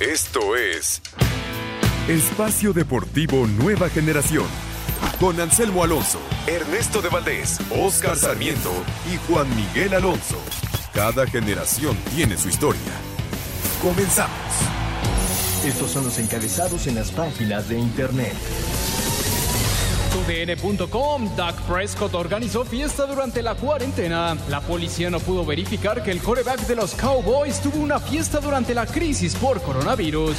Esto es Espacio Deportivo Nueva Generación. Con Anselmo Alonso, Ernesto de Valdés, Oscar Sarmiento y Juan Miguel Alonso. Cada generación tiene su historia. Comenzamos. Estos son los encabezados en las páginas de internet. TUDN.com, Doug Prescott organizó fiesta durante la cuarentena. La policía no pudo verificar que el coreback de los Cowboys tuvo una fiesta durante la crisis por coronavirus.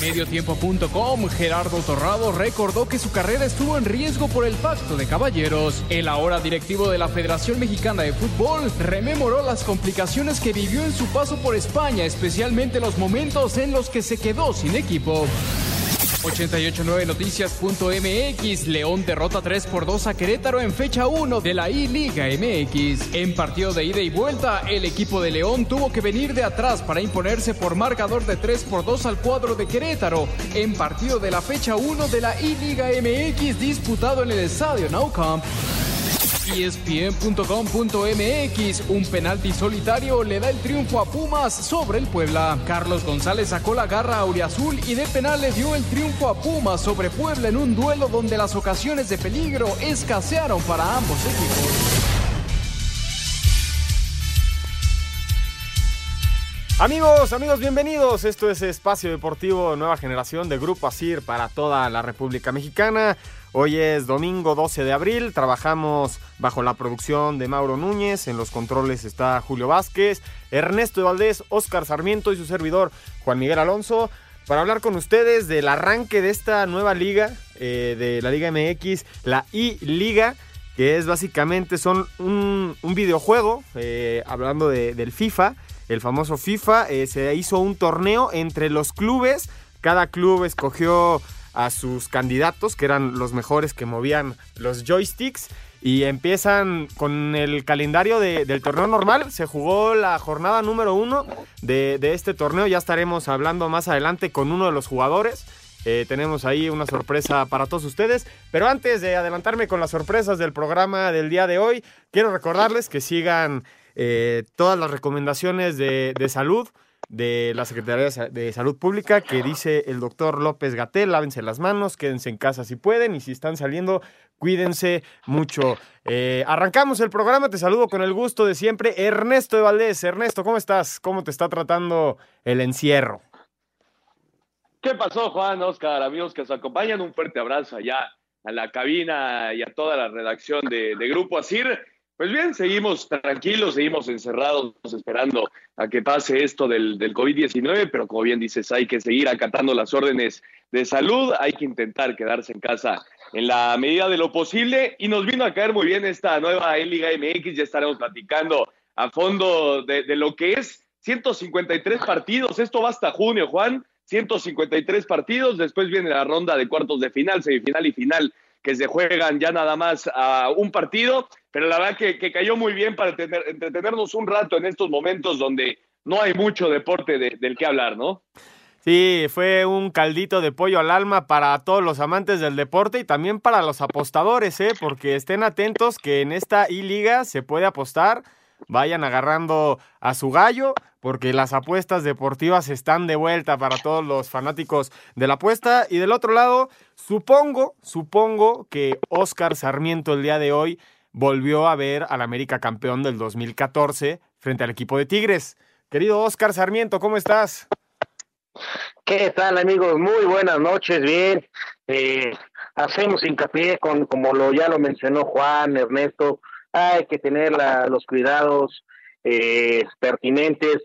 Mediotiempo.com, Gerardo Torrado recordó que su carrera estuvo en riesgo por el pacto de caballeros. El ahora directivo de la Federación Mexicana de Fútbol rememoró las complicaciones que vivió en su paso por España, especialmente los momentos en los que se quedó sin equipo. 889noticias.mx León derrota 3 por 2 a Querétaro en fecha 1 de la I-Liga MX. En partido de ida y vuelta, el equipo de León tuvo que venir de atrás para imponerse por marcador de 3 por 2 al cuadro de Querétaro en partido de la fecha 1 de la I-Liga MX disputado en el estadio Nou Camp. ESPN.com.mx, un penalti solitario le da el triunfo a Pumas sobre el Puebla. Carlos González sacó la garra Auriazul y de penal le dio el triunfo a Pumas sobre Puebla en un duelo donde las ocasiones de peligro escasearon para ambos equipos. Amigos, amigos, bienvenidos. Esto es Espacio Deportivo Nueva Generación de Grupo Asir para toda la República Mexicana. Hoy es domingo 12 de abril, trabajamos bajo la producción de Mauro Núñez, en los controles está Julio Vázquez, Ernesto Valdés, Oscar Sarmiento y su servidor Juan Miguel Alonso, para hablar con ustedes del arranque de esta nueva liga, eh, de la Liga MX, la I-Liga, que es básicamente son un, videojuego, eh, hablando de, del FIFA, el famoso FIFA, eh, se hizo un torneo entre los clubes, cada club escogió a sus candidatos, que eran los mejores que movían los joysticks. Y empiezan con el calendario del torneo normal. Se jugó la jornada número uno de, este torneo. Ya estaremos hablando más adelante con uno de los jugadores. Eh, tenemos ahí una sorpresa para todos ustedes. Pero antes de adelantarme con las sorpresas del programa del día de hoy, quiero recordarles que sigan eh, todas las recomendaciones de, de salud de la Secretaría de Salud Pública que dice el doctor López Gatel, lávense las manos, quédense en casa si pueden y si están saliendo, cuídense mucho. Eh, arrancamos el programa, te saludo con el gusto de siempre, Ernesto de Valdés. Ernesto, ¿cómo estás? ¿Cómo te está tratando el encierro? ¿Qué pasó, Juan, Oscar, amigos que nos acompañan? Un fuerte abrazo allá a la cabina y a toda la redacción de, de Grupo Asir. Pues bien, seguimos tranquilos, seguimos encerrados esperando a que pase esto del, del COVID-19, pero como bien dices, hay que seguir acatando las órdenes de salud, hay que intentar quedarse en casa en la medida de lo posible. Y nos vino a caer muy bien esta nueva Liga MX, ya estaremos platicando a fondo de, de lo que es. 153 partidos, esto va hasta junio, Juan, 153 partidos, después viene la ronda de cuartos de final, semifinal y final que se juegan ya nada más a un partido, pero la verdad que, cayó muy bien para entretenernos un rato en estos momentos donde no hay mucho deporte del que hablar, ¿no? Sí, fue un caldito de pollo al alma para todos los amantes del deporte y también para los apostadores, ¿eh? porque estén atentos que en esta I-Liga se puede apostar vayan agarrando a su gallo, porque las apuestas deportivas están de vuelta para todos los fanáticos de la apuesta. Y del otro lado, supongo, supongo que Oscar Sarmiento el día de hoy volvió a ver al América campeón del 2014 frente al equipo de Tigres. Querido Oscar Sarmiento, ¿cómo estás? ¿Qué tal amigos? Muy buenas noches, bien. Eh, hacemos hincapié con, como lo ya lo mencionó Juan, Ernesto, hay que tener los cuidados eh, pertinentes,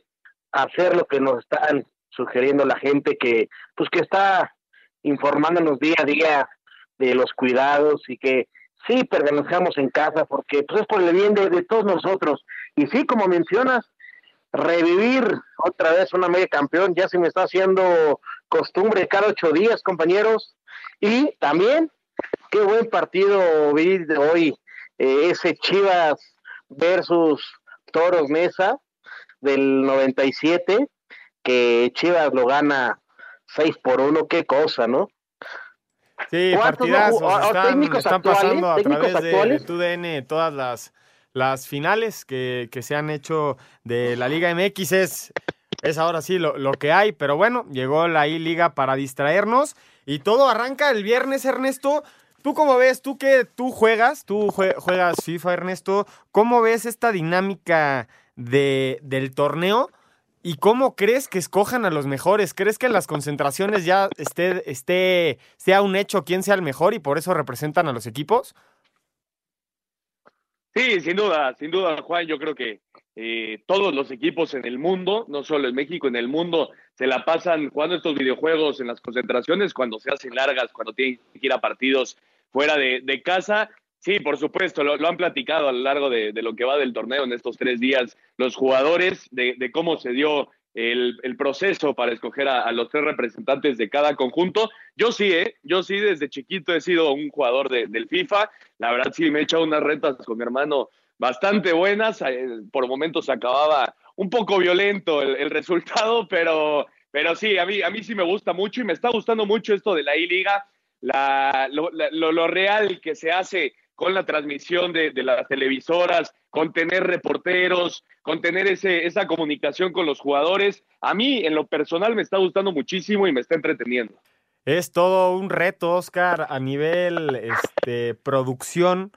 hacer lo que nos están sugiriendo la gente que, pues que está informándonos día a día de los cuidados y que sí permanezcamos en casa porque pues es por el bien de, todos nosotros. Y sí, como mencionas, revivir otra vez una media campeón, ya se me está haciendo costumbre cada ocho días, compañeros. Y también, qué buen partido vi de hoy, eh, ese Chivas versus Toros Mesa del 97, que Chivas lo gana 6 por 1, qué cosa, ¿no? Sí, partidazos. Están, están pasando a través de, TUDN todas las, las finales que, que, se han hecho de la Liga MX. Es, es ahora sí lo, lo que hay, pero bueno, llegó la I-Liga para distraernos y todo arranca el viernes, Ernesto. ¿Tú cómo ves? ¿Tú que tú juegas? ¿Tú juegas FIFA, Ernesto? ¿Cómo ves esta dinámica de, del torneo? ¿Y cómo crees que escojan a los mejores? ¿Crees que en las concentraciones ya esté, esté, sea un hecho quién sea el mejor y por eso representan a los equipos? Sí, sin duda, sin duda, Juan. Yo creo que eh, todos los equipos en el mundo, no solo en México, en el mundo, se la pasan jugando estos videojuegos en las concentraciones, cuando se hacen largas, cuando tienen que ir a partidos fuera de, de casa. Sí, por supuesto, lo, han platicado a lo largo de, lo que va del torneo en estos tres días los jugadores, de, cómo se dio el, proceso para escoger a, los tres representantes de cada conjunto. Yo sí, ¿eh? Yo sí, desde chiquito he sido un jugador del FIFA. La verdad sí, me he echado unas retas con mi hermano bastante buenas. Eh, por momentos acababa un poco violento el, resultado, pero, pero sí, a mí, a mí sí me gusta mucho y me está gustando mucho esto de la I-Liga, la, lo, lo real que se hace con la transmisión de, las televisoras, con tener reporteros, con tener esa comunicación con los jugadores. A mí, en lo personal, me está gustando muchísimo y me está entreteniendo. Es todo un reto, Oscar, a nivel este, producción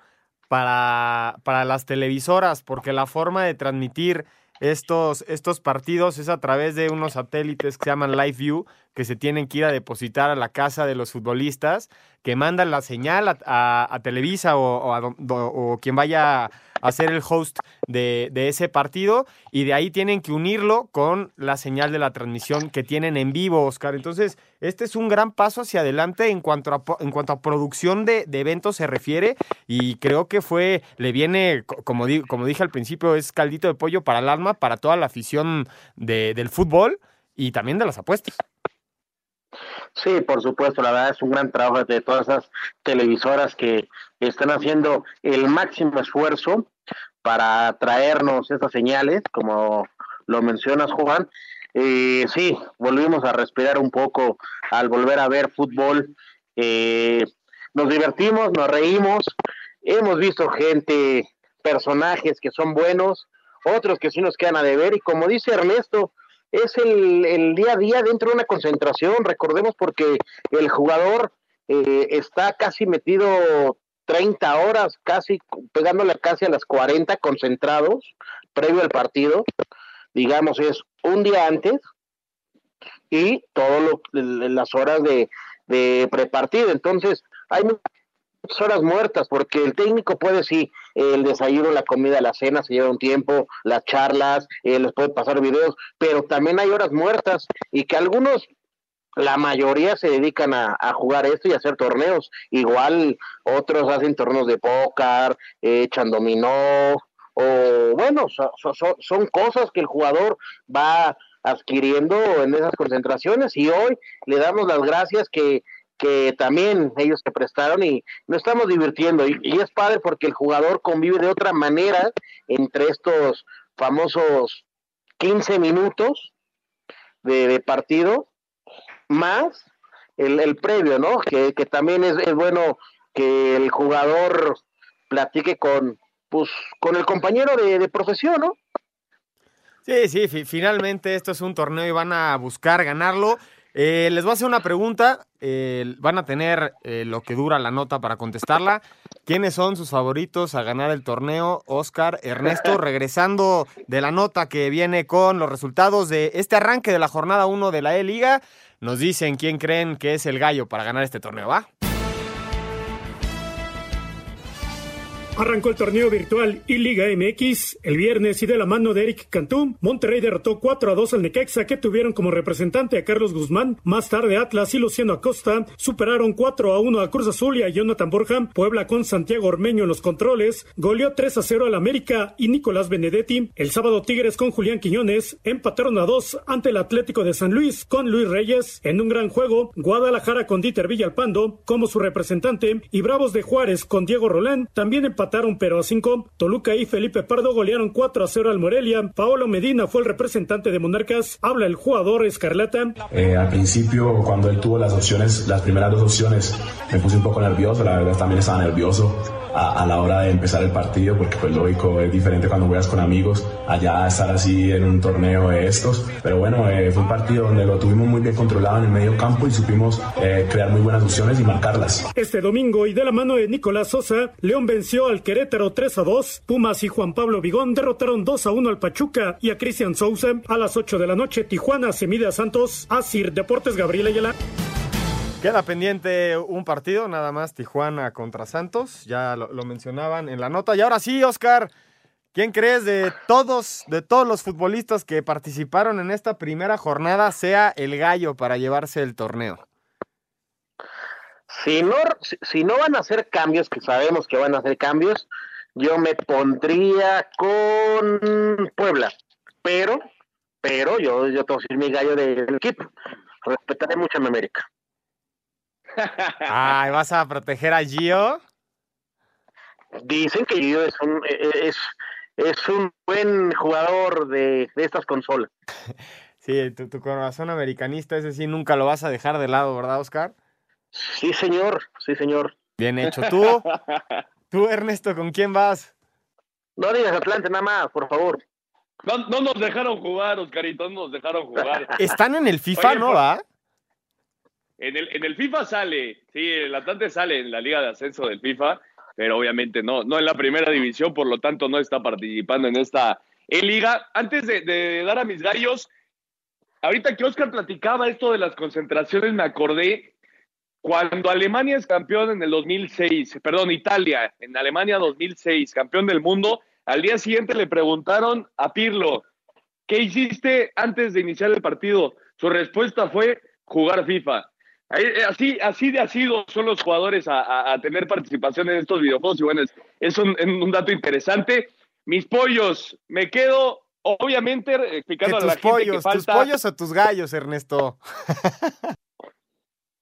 para, para las televisoras, porque la forma de transmitir estos, estos partidos es a través de unos satélites que se llaman Live View, que se tienen que ir a depositar a la casa de los futbolistas, que mandan la señal a, Televisa o, o, quien vaya a ser el host de, ese partido, y de ahí tienen que unirlo con la señal de la transmisión que tienen en vivo, Oscar. Entonces, este es un gran paso hacia adelante en cuanto a, en cuanto a producción de, eventos se refiere, y creo que fue, le viene, como, como dije al principio, es caldito de pollo para el alma, para toda la afición del fútbol y también de las apuestas. Sí, por supuesto, la verdad es un gran trabajo de todas esas televisoras que están haciendo el máximo esfuerzo para traernos esas señales, como lo mencionas, Juan. Eh, sí, volvimos a respirar un poco al volver a ver fútbol. Eh, nos divertimos, nos reímos, hemos visto gente, personajes que son buenos, otros que sí nos quedan a deber, y como dice Ernesto, es el, día a día dentro de una concentración, recordemos porque el jugador eh, está casi metido 30 horas, casi pegándole casi a las 40 concentrados previo al partido, digamos es un día antes y todas las horas de, de prepartido, entonces hay horas muertas, porque el técnico puede, sí, el desayuno, la comida, la cena se lleva un tiempo, las charlas, eh, les puede pasar videos, pero también hay horas muertas y que algunos, la mayoría se dedican a, jugar esto y a hacer torneos. Igual otros hacen torneos de póker, echan dominó, o bueno, son cosas que el jugador va adquiriendo en esas concentraciones y hoy le damos las gracias que que también ellos se prestaron y nos estamos divirtiendo. Y, es padre porque el jugador convive de otra manera entre estos famosos 15 minutos de, partido, más el, previo, ¿no? Que, también es, es, bueno que el jugador platique con, pues, con el compañero de, de profesión, ¿no? Sí, sí, finalmente esto es un torneo y van a buscar ganarlo. Eh, les voy a hacer una pregunta. Eh, van a tener eh, lo que dura la nota para contestarla. ¿Quiénes son sus favoritos a ganar el torneo? Oscar, Ernesto, regresando de la nota que viene con los resultados de este arranque de la jornada 1 de la E-Liga, nos dicen quién creen que es el gallo para ganar este torneo, ¿va? Arrancó el torneo virtual y Liga MX el viernes y de la mano de Eric Cantú, Monterrey derrotó 4 a 2 al Necaxa que tuvieron como representante a Carlos Guzmán. Más tarde Atlas y Luciano Acosta superaron 4 a 1 a Cruz Azul y a Jonathan Borja. Puebla con Santiago Ormeño en los controles goleó 3 a 0 al América y Nicolás Benedetti. El sábado Tigres con Julián Quiñones empataron a 2 ante el Atlético de San Luis con Luis Reyes. En un gran juego, Guadalajara con Dieter Villalpando como su representante y Bravos de Juárez con Diego Rolán también empataron pero a 5. Toluca y Felipe Pardo golearon 4 a 0 al Morelia. Paolo Medina fue el representante de Monarcas. Habla el jugador Escarlata. Eh, al principio, cuando él tuvo las opciones, las primeras dos opciones, me puse un poco nervioso. La verdad, también estaba nervioso a, la hora de empezar el partido, porque pues lógico, es diferente cuando juegas con amigos, allá estar así en un torneo de estos. Pero bueno, eh, fue un partido donde lo tuvimos muy bien controlado en el medio campo y supimos eh, crear muy buenas opciones y marcarlas. Este domingo y de la mano de Nicolás Sosa, León venció al Querétaro 3 a 2. Pumas y Juan Pablo Vigón derrotaron 2 a 1 al Pachuca y a Cristian Sousa. A las 8 de la noche, Tijuana se mide a Santos. Asir Deportes Gabriela Ayala. Queda pendiente un partido, nada más Tijuana contra Santos, ya lo, mencionaban en la nota. Y ahora sí, Oscar, ¿quién crees de todos, de todos los futbolistas que participaron en esta primera jornada sea el gallo para llevarse el torneo? Si no, si no van a hacer cambios, que sabemos que van a hacer cambios, yo me pondría con Puebla. Pero, pero yo, yo tengo que mi gallo del equipo. Respetaré mucho a mi América. Ay, ¿vas a proteger a Gio? Dicen que Gio es un, es, es un buen jugador de, estas consolas. Sí, tu, tu, corazón americanista, ese sí, nunca lo vas a dejar de lado, ¿verdad, Oscar? Sí, señor, sí, señor. Bien hecho. ¿Tú? ¿Tú, Ernesto, con quién vas? No digas Atlante nada más, por favor. No, no nos dejaron jugar, Oscarito, no nos dejaron jugar. Están en el FIFA, ¿no, va? En el, en el FIFA sale, sí, el Atlante sale en la Liga de Ascenso del FIFA, pero obviamente no, no en la primera división, por lo tanto no está participando en esta liga. Antes de, dar a mis gallos, ahorita que Oscar platicaba esto de las concentraciones, me acordé cuando Alemania es campeón en el 2006, perdón, Italia, en Alemania 2006, campeón del mundo, al día siguiente le preguntaron a Pirlo, ¿qué hiciste antes de iniciar el partido? Su respuesta fue jugar FIFA. Eh, así, así de sido son los jugadores a, tener participación en estos videojuegos y bueno, es, un, dato interesante. Mis pollos, me quedo obviamente explicando a la gente que falta... ¿Tus pollos o tus gallos, Ernesto?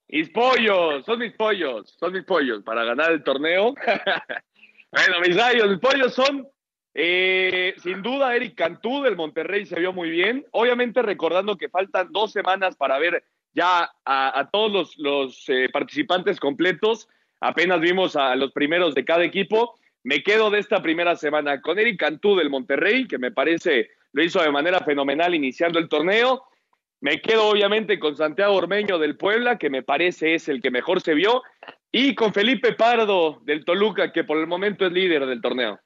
mis pollos, son mis pollos, son mis pollos para ganar el torneo. bueno, mis gallos, mis pollos son eh, sin duda Eric Cantú del Monterrey se vio muy bien. Obviamente recordando que faltan dos semanas para ver ya a, todos los, eh, participantes completos. Apenas vimos a los primeros de cada equipo. Me quedo de esta primera semana con Eric Cantú del Monterrey, que me parece lo hizo de manera fenomenal iniciando el torneo. Me quedo obviamente con Santiago Ormeño del Puebla, que me parece es el que mejor se vio. Y con Felipe Pardo del Toluca, que por el momento es líder del torneo.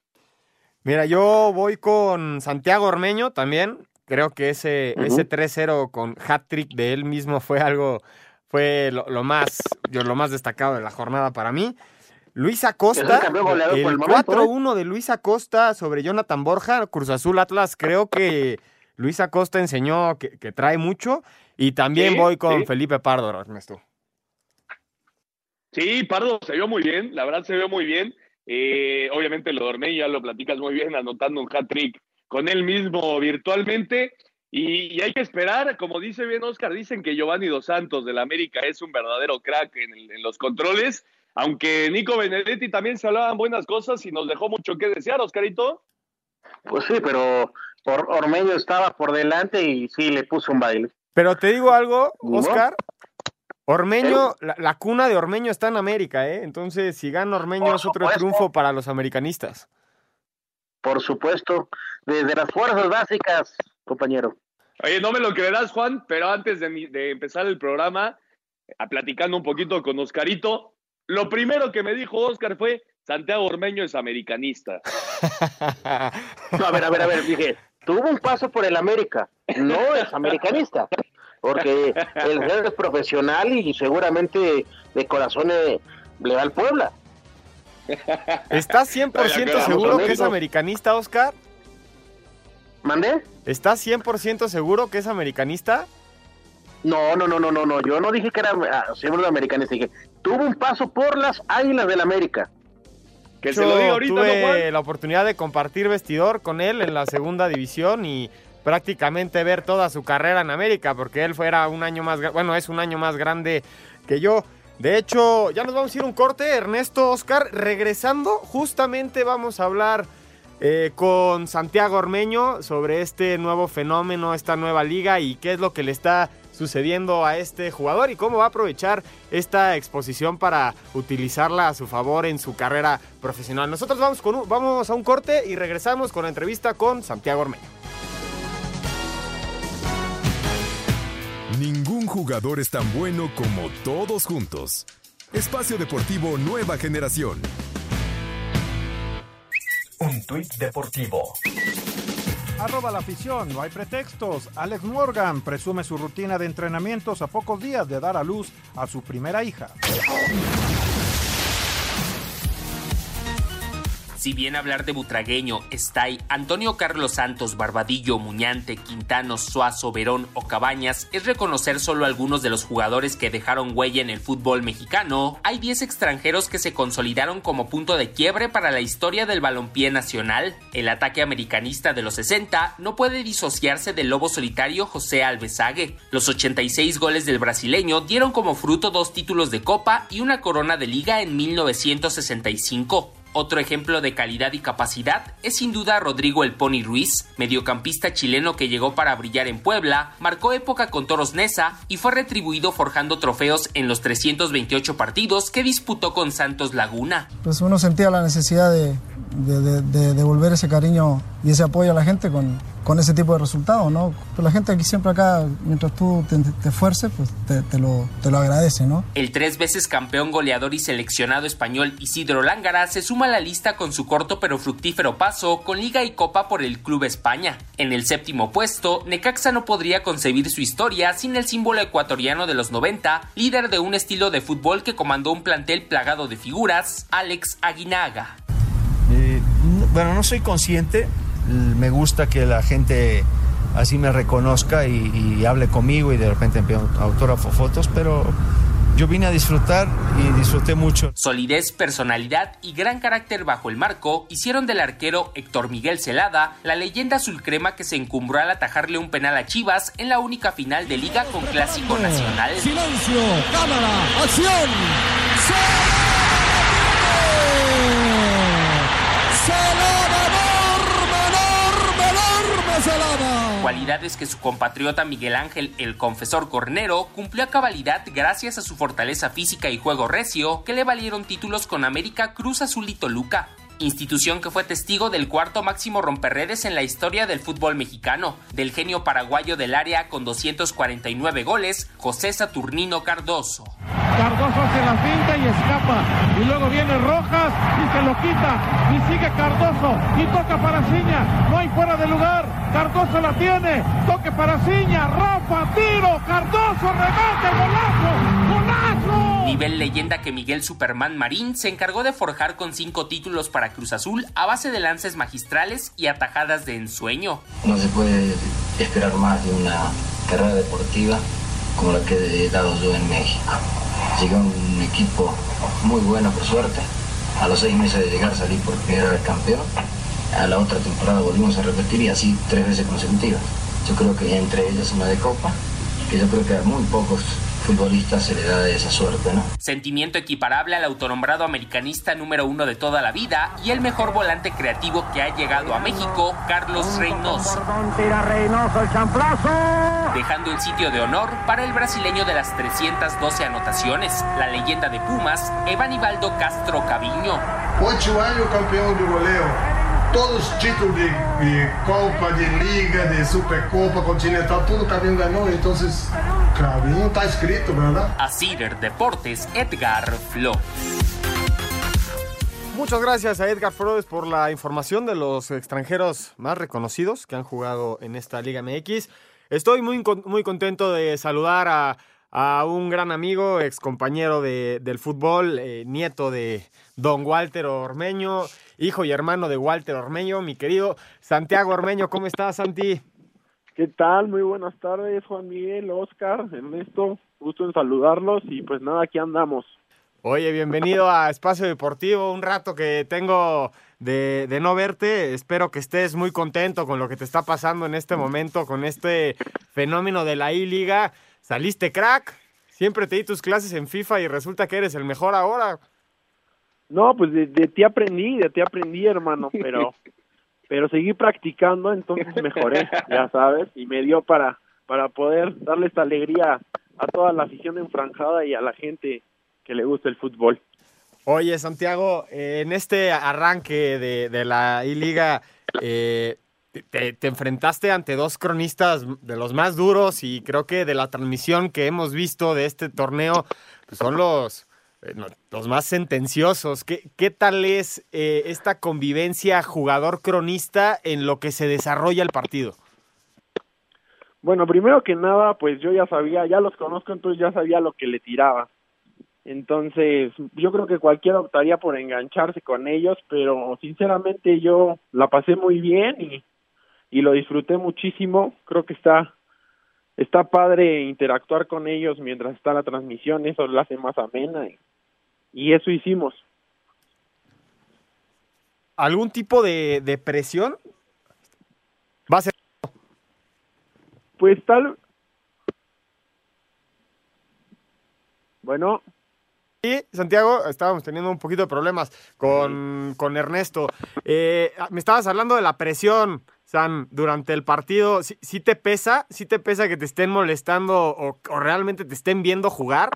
Mira, yo voy con Santiago Ormeño también. Creo que ese, ese 3-0 con hat-trick de él mismo fue algo, fue lo, más, yo, lo más destacado de la jornada para mí. Luis Acosta, el, 4-1 ¿eh? de Luis Acosta sobre Jonathan Borja, Cruz Azul Atlas, creo que Luis Acosta enseñó que, trae mucho. Y también voy con Felipe Pardo, Ernesto. Sí, Pardo se vio muy bien, la verdad se vio muy bien. Eh, obviamente lo dormí, ya lo platicas muy bien, anotando un hat-trick con él mismo virtualmente. Y, hay que esperar, como dice bien Oscar, dicen que Giovanni Dos Santos del América es un verdadero crack en, los controles, aunque Nico Benedetti también se hablaban buenas cosas y nos dejó mucho que desear, Oscarito. Pues sí, pero Ormeño estaba por delante y sí le puso un baile. Pero te digo algo, Oscar. Ormeño, la, cuna de Ormeño está en América, ¿eh? Entonces, si gana Ormeño es otro triunfo para los americanistas. Por supuesto, desde las fuerzas básicas, compañero. Oye, no me lo creerás, Juan, pero antes de, empezar el programa, a platicando un poquito con Oscarito, lo primero que me dijo Oscar fue, Santiago Ormeño es americanista. No, a ver, a ver, a ver, dije, tuvo un paso por el América, no es americanista, porque el es profesional y seguramente de corazón le va al Puebla. ¿Estás 100% seguro que es americanista, Oscar? ¿Mandé? ¿Estás 100% seguro que es americanista? No, no, no, no, no, no. Yo no dije que era ah, siempre americanista. Dije, tuvo un paso por las Águilas del América. Que se lo digo ahorita, tuve la oportunidad de compartir vestidor con él en la segunda división y prácticamente ver toda su carrera en América, porque él fuera un año más, bueno, es un año más grande que yo. De hecho, ya nos vamos a ir un corte, Ernesto Oscar. Regresando, justamente vamos a hablar eh, con Santiago Ormeño sobre este nuevo fenómeno, esta nueva liga y qué es lo que le está sucediendo a este jugador y cómo va a aprovechar esta exposición para utilizarla a su favor en su carrera profesional. Nosotros vamos, con vamos a un corte y regresamos con la entrevista con Santiago Ormeño. Ningún jugador es tan bueno como todos juntos. Espacio Deportivo Nueva Generación. Un tuit deportivo. Arroba la afición, no hay pretextos. Alex Morgan presume su rutina de entrenamientos a pocos días de dar a luz a su primera hija. Si bien hablar de Butragueño, Stay, Antonio Carlos Santos, Barbadillo, Muñante, Quintano, Suazo, Verón o Cabañas es reconocer solo algunos de los jugadores que dejaron huella en el fútbol mexicano, hay 10 extranjeros que se consolidaron como punto de quiebre para la historia del balompié nacional. El ataque americanista de los 60 no puede disociarse del lobo solitario José Alvesague. Los 86 goles del brasileño dieron como fruto dos títulos de Copa y una corona de liga en 1965. Otro ejemplo de calidad y capacidad es sin duda Rodrigo El Pony Ruiz, mediocampista chileno que llegó para brillar en Puebla, marcó época con Toros Nesa y fue retribuido forjando trofeos en los 328 partidos que disputó con Santos Laguna. Pues uno sentía la necesidad de, de, devolver ese cariño y ese apoyo a la gente con, con ese tipo de resultados, ¿no? Pero la gente aquí siempre acá, mientras tú te, esfuerces, pues te, lo, te lo agradece, ¿no? El tres veces campeón goleador y seleccionado español Isidro Lángara se suma a la lista con su corto pero fructífero paso con Liga y Copa por el Club España. En el séptimo puesto, Necaxa no podría concebir su historia sin el símbolo ecuatoriano de los 90, líder de un estilo de fútbol que comandó un plantel plagado de figuras, Alex Aguinaga. Bueno, no soy consciente, me gusta que la gente así me reconozca y, hable conmigo y de repente empiezo autógrafo fotos, pero yo vine a disfrutar y disfruté mucho. Solidez, personalidad y gran carácter bajo el marco hicieron del arquero Héctor Miguel Celada la leyenda azul crema que se encumbró al atajarle un penal a Chivas en la única final de liga con clásico nacional. Silencio, cámara, acción. Cualidades que su compatriota Miguel Ángel, el confesor cornero, cumplió a cabalidad gracias a su fortaleza física y juego recio, que le valieron títulos con América, Cruz Azul y Toluca institución que fue testigo del cuarto máximo romperredes en la historia del fútbol mexicano, del genio paraguayo del área con 249 goles, José Saturnino Cardoso. Cardoso hace la finta y escapa. Y luego viene Rojas y se lo quita. Y sigue Cardoso y toca para Ciña. No hay fuera de lugar. Cardoso la tiene. Toque para Ciña. Rafa, tiro. Cardoso, remate, golazo. Nivel leyenda que Miguel Superman Marín se encargó de forjar con cinco títulos para Cruz Azul a base de lances magistrales y atajadas de ensueño. No se puede esperar más de una carrera deportiva como la que he dado yo en México. Llegué a un equipo muy bueno, por suerte. A los seis meses de llegar salí por primera vez campeón. A la otra temporada volvimos a repetir y así tres veces consecutivas. Yo creo que entre ellas una de Copa, que yo creo que a muy pocos futbolista se le da esa suerte, ¿no? Sentimiento equiparable al autonombrado americanista número uno de toda la vida y el mejor volante creativo que ha llegado a México, Carlos Reynoso. Dejando el sitio de honor para el brasileño de las 312 anotaciones, la leyenda de Pumas, Evan Ibaldo Castro Caviño. Ocho años campeón de goleo todos los títulos de, de, Copa, de Liga, de Supercopa Continental, todo también ganó. Entonces, Clavinho está escrito, ¿verdad? A Deportes, Edgar Flores. Muchas gracias a Edgar Flores por la información de los extranjeros más reconocidos que han jugado en esta Liga MX. Estoy muy, muy contento de saludar a a un gran amigo, ex compañero de, del fútbol, eh, nieto de don Walter Ormeño, hijo y hermano de Walter Ormeño, mi querido Santiago Ormeño. ¿Cómo estás, Santi? ¿Qué tal? Muy buenas tardes, Juan Miguel, Oscar, Ernesto. Gusto en saludarlos y pues nada, aquí andamos. Oye, bienvenido a Espacio Deportivo. Un rato que tengo de, de, no verte. Espero que estés muy contento con lo que te está pasando en este momento, con este fenómeno de la I-Liga. Saliste crack. Siempre te di tus clases en FIFA y resulta que eres el mejor ahora. No, pues de, de ti aprendí, de ti aprendí, hermano, pero pero seguí practicando, entonces mejoré, ya sabes, y me dio para para poder darle esta alegría a toda la afición enfranjada y a la gente que le gusta el fútbol. Oye, Santiago, eh, en este arranque de, de la I-Liga, eh, te, te, enfrentaste ante dos cronistas de los más duros y creo que de la transmisión que hemos visto de este torneo pues son los, los más sentenciosos. ¿Qué, qué tal es esta convivencia jugador-cronista en lo que se desarrolla el partido? Bueno, primero que nada, pues yo ya sabía, ya los conozco, entonces ya sabía lo que le tiraba. Entonces, yo creo que cualquiera optaría por engancharse con ellos, pero sinceramente yo la pasé muy bien y, y lo disfruté muchísimo. Creo que está está padre interactuar con ellos mientras está la transmisión, eso lo hace más amena y, y eso hicimos. ¿Algún tipo de, de presión? Va a ser pues tal. Bueno. Sí, Santiago, estábamos teniendo un poquito de problemas con, con Ernesto. Eh, me estabas hablando de la presión, San, durante el partido. ¿Sí, sí te pesa? ¿Sí te pesa que te estén molestando o, o, realmente te estén viendo jugar?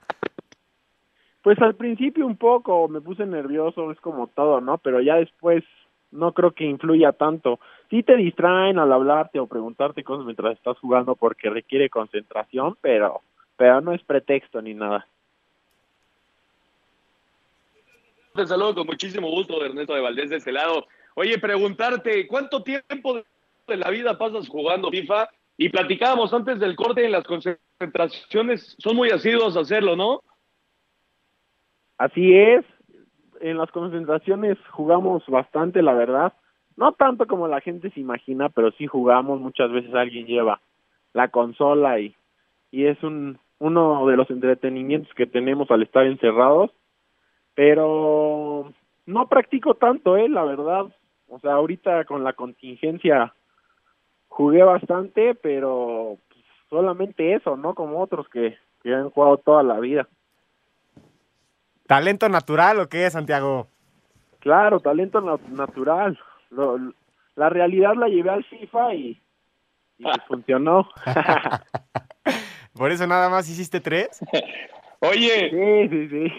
Pues al principio un poco me puse nervioso, es como todo, ¿no? Pero ya después no creo que influya tanto. Sí te distraen al hablarte o preguntarte cosas mientras estás jugando porque requiere concentración, pero, pero no es pretexto ni nada. Te saludo con muchísimo gusto, Ernesto de Valdés, de este lado. Oye, preguntarte, ¿cuánto tiempo de la vida pasas jugando FIFA? Y platicábamos antes del corte en las concentraciones, son muy asiduos hacerlo, ¿no? Así es, en las concentraciones jugamos bastante, la verdad. No tanto como la gente se imagina, pero sí jugamos. Muchas veces alguien lleva la consola y, y es un, uno de los entretenimientos que tenemos al estar encerrados. Pero no practico tanto, eh, la verdad. O sea, ahorita con la contingencia jugué bastante, pero solamente eso, ¿no? Como otros que, que han jugado toda la vida. ¿Talento natural o qué, Santiago? Claro, talento na natural. Lo, la realidad la llevé al FIFA y, y pues funcionó. ¿Por eso nada más hiciste tres? Oye. Sí, sí, sí.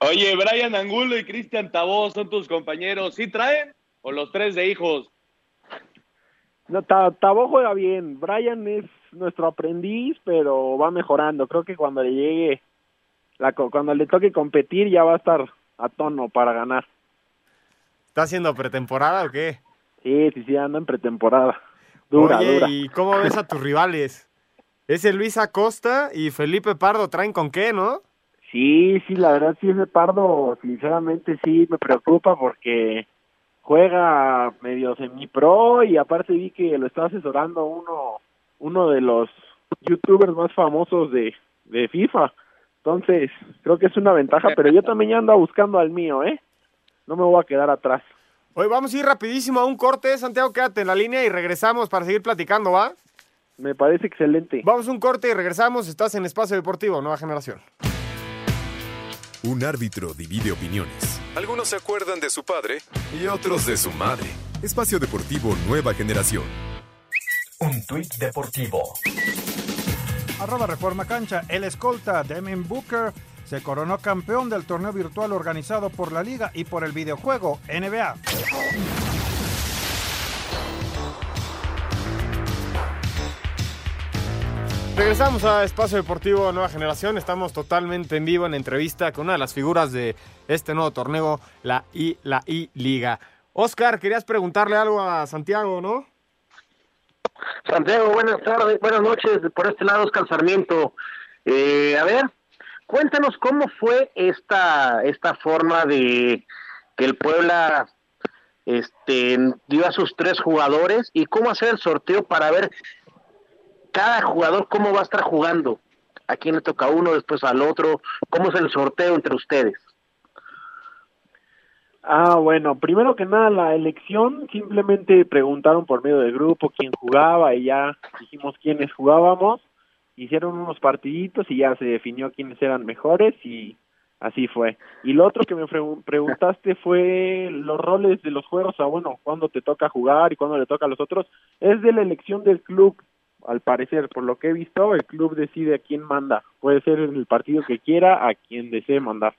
Oye, Brian Angulo y Cristian Tabó son tus compañeros. ¿Sí traen? ¿O los tres de hijos? No, Tabó juega bien. Brian es nuestro aprendiz, pero va mejorando. Creo que cuando le llegue, la, cuando le toque competir, ya va a estar a tono para ganar. ¿Está haciendo pretemporada o qué? Sí, sí, sí, anda en pretemporada. Dura, Oye, dura. ¿y cómo ves a tus rivales? Ese Luis Acosta y Felipe Pardo traen con qué, ¿no? Sí, sí, la verdad sí, ese Pardo, sinceramente sí me preocupa porque juega medio semi-pro y aparte vi que lo está asesorando uno uno de los youtubers más famosos de, de FIFA. Entonces, creo que es una ventaja, pero yo también ya ando buscando al mío, ¿eh? No me voy a quedar atrás. Hoy vamos a ir rapidísimo a un corte, Santiago, quédate en la línea y regresamos para seguir platicando, ¿va? Me parece excelente. Vamos a un corte y regresamos, estás en Espacio Deportivo, Nueva Generación. Un árbitro divide opiniones. Algunos se acuerdan de su padre y otros de su madre. Espacio Deportivo Nueva Generación. Un tuit deportivo. Arroba Reforma Cancha. El escolta Damien Booker se coronó campeón del torneo virtual organizado por la liga y por el videojuego NBA. Regresamos a Espacio Deportivo Nueva Generación. Estamos totalmente en vivo en entrevista con una de las figuras de este nuevo torneo, la I, la I Liga. Oscar, querías preguntarle algo a Santiago, ¿no? Santiago, buenas tardes, buenas noches. Por este lado, Oscar Sarmiento. Eh, a ver, cuéntanos cómo fue esta, esta forma de que el Puebla este, dio a sus tres jugadores y cómo hacer el sorteo para ver cada jugador cómo va a estar jugando. A quién le toca uno, después al otro. ¿Cómo es el sorteo entre ustedes? Ah, bueno, primero que nada, la elección simplemente preguntaron por medio del grupo quién jugaba y ya dijimos quiénes jugábamos. Hicieron unos partiditos y ya se definió quiénes eran mejores y así fue. Y lo otro que me preguntaste fue los roles de los juegos, o bueno, cuándo te toca jugar y cuándo le toca a los otros. Es de la elección del club, al parecer, por lo que he visto, el club decide a quién manda. Puede ser el partido que quiera, a quien desee mandar.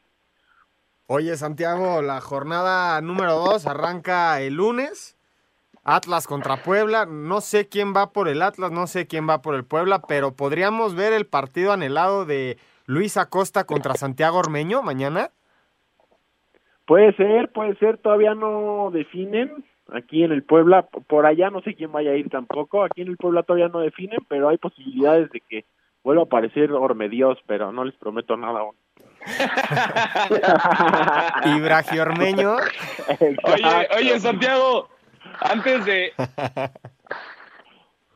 Oye, Santiago, la jornada número 2 arranca el lunes. Atlas contra Puebla. No sé quién va por el Atlas, no sé quién va por el Puebla, pero podríamos ver el partido anhelado de Luis Acosta contra Santiago Ormeño mañana. Puede ser, puede ser, todavía no definen. Aquí en el Puebla, por allá no sé quién vaya a ir tampoco. Aquí en el Puebla todavía no definen, pero hay posibilidades de que vuelva a aparecer Ormedios, pero no les prometo nada aún. Ormeño. Oye, oye, Santiago, antes de.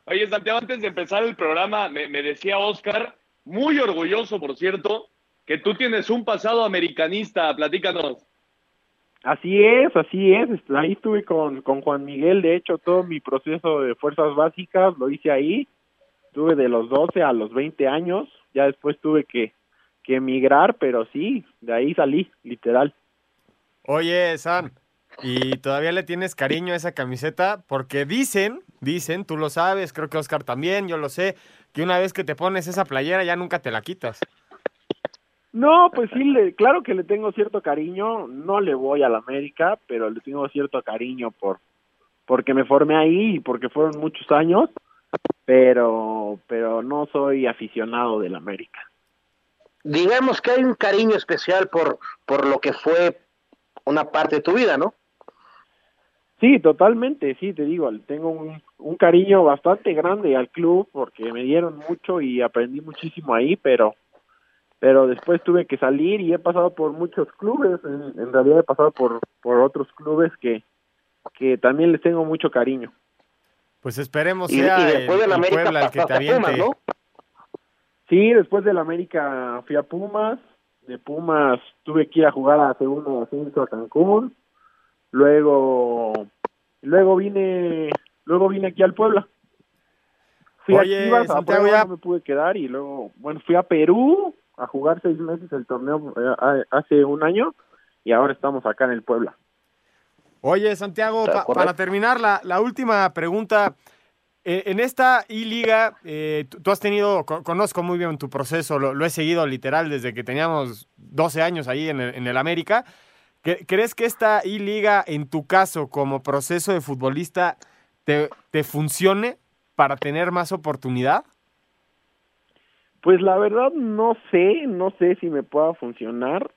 Oye, Santiago, antes de empezar el programa, me, decía Oscar, muy orgulloso, por cierto, que tú tienes un pasado americanista. Platícanos. Así es, así es. Ahí estuve con, con Juan Miguel. De hecho, todo mi proceso de fuerzas básicas lo hice ahí. Tuve de los 12 a los 20 años. Ya después tuve que que emigrar, pero sí, de ahí salí, literal. Oye, San, ¿y todavía le tienes cariño a esa camiseta? Porque dicen, dicen, tú lo sabes, creo que Oscar también, yo lo sé, que una vez que te pones esa playera ya nunca te la quitas. No, pues sí, le, claro que le tengo cierto cariño, no le voy a la América, pero le tengo cierto cariño por porque me formé ahí y porque fueron muchos años, pero pero no soy aficionado del América digamos que hay un cariño especial por, por lo que fue una parte de tu vida, ¿no? Sí, totalmente, sí, te digo, tengo un, un cariño bastante grande al club porque me dieron mucho y aprendí muchísimo ahí, pero pero después tuve que salir y he pasado por muchos clubes, en, realidad he pasado por, por otros clubes que, que también les tengo mucho cariño. Pues esperemos sea el, Puebla el que te aviente. Sí, después del América fui a Pumas, de Pumas tuve que ir a jugar a segundo ascenso a Cancún, luego luego vine luego vine aquí al Puebla. Fui a Chivas, a ya... no me pude quedar y luego, bueno, fui a Perú a jugar seis meses el torneo eh, hace un año y ahora estamos acá en el Puebla. Oye, Santiago, para terminar, la, la última pregunta. Eh, en esta I-Liga, eh, tú has tenido, conozco muy bien tu proceso, lo, he seguido literal desde que teníamos 12 años ahí en el, América. ¿Crees que esta I-Liga, en tu caso, como proceso de futbolista, te, te funcione para tener más oportunidad? Pues la verdad no sé, no sé si me pueda funcionar.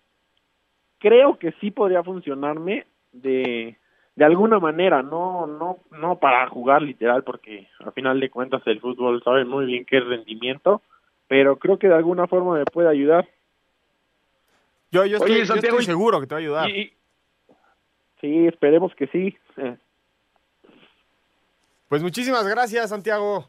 Creo que sí podría funcionarme de de alguna manera, no, no, no para jugar literal, porque al final de cuentas el fútbol sabe muy bien qué es rendimiento, pero creo que de alguna forma me puede ayudar. Yo, yo, estoy, seguro que te va a ayudar. Sí, esperemos que sí. Pues muchísimas gracias, Santiago.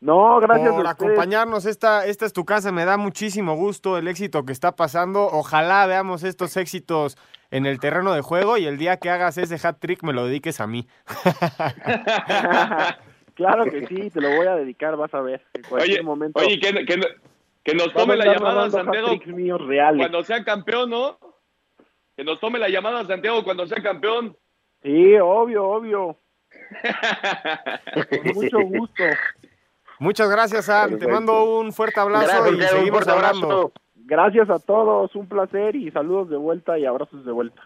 No, gracias por acompañarnos. Esta, esta es tu casa. Me da muchísimo gusto el éxito que está pasando. Ojalá veamos estos éxitos en el terreno de juego y el día que hagas ese hat trick me lo dediques a mí. claro que sí, te lo voy a dedicar, vas a ver. En cualquier momento. Oye, que, que, nos tome la llamada Santiago cuando sea campeón, ¿no? Que nos tome la llamada Santiago cuando sea campeón. Sí, obvio, obvio. Con mucho gusto. Muchas gracias, Sam. Te mando un fuerte abrazo y seguimos hablando. Gracias a todos, un placer y saludos de vuelta y abrazos de vuelta.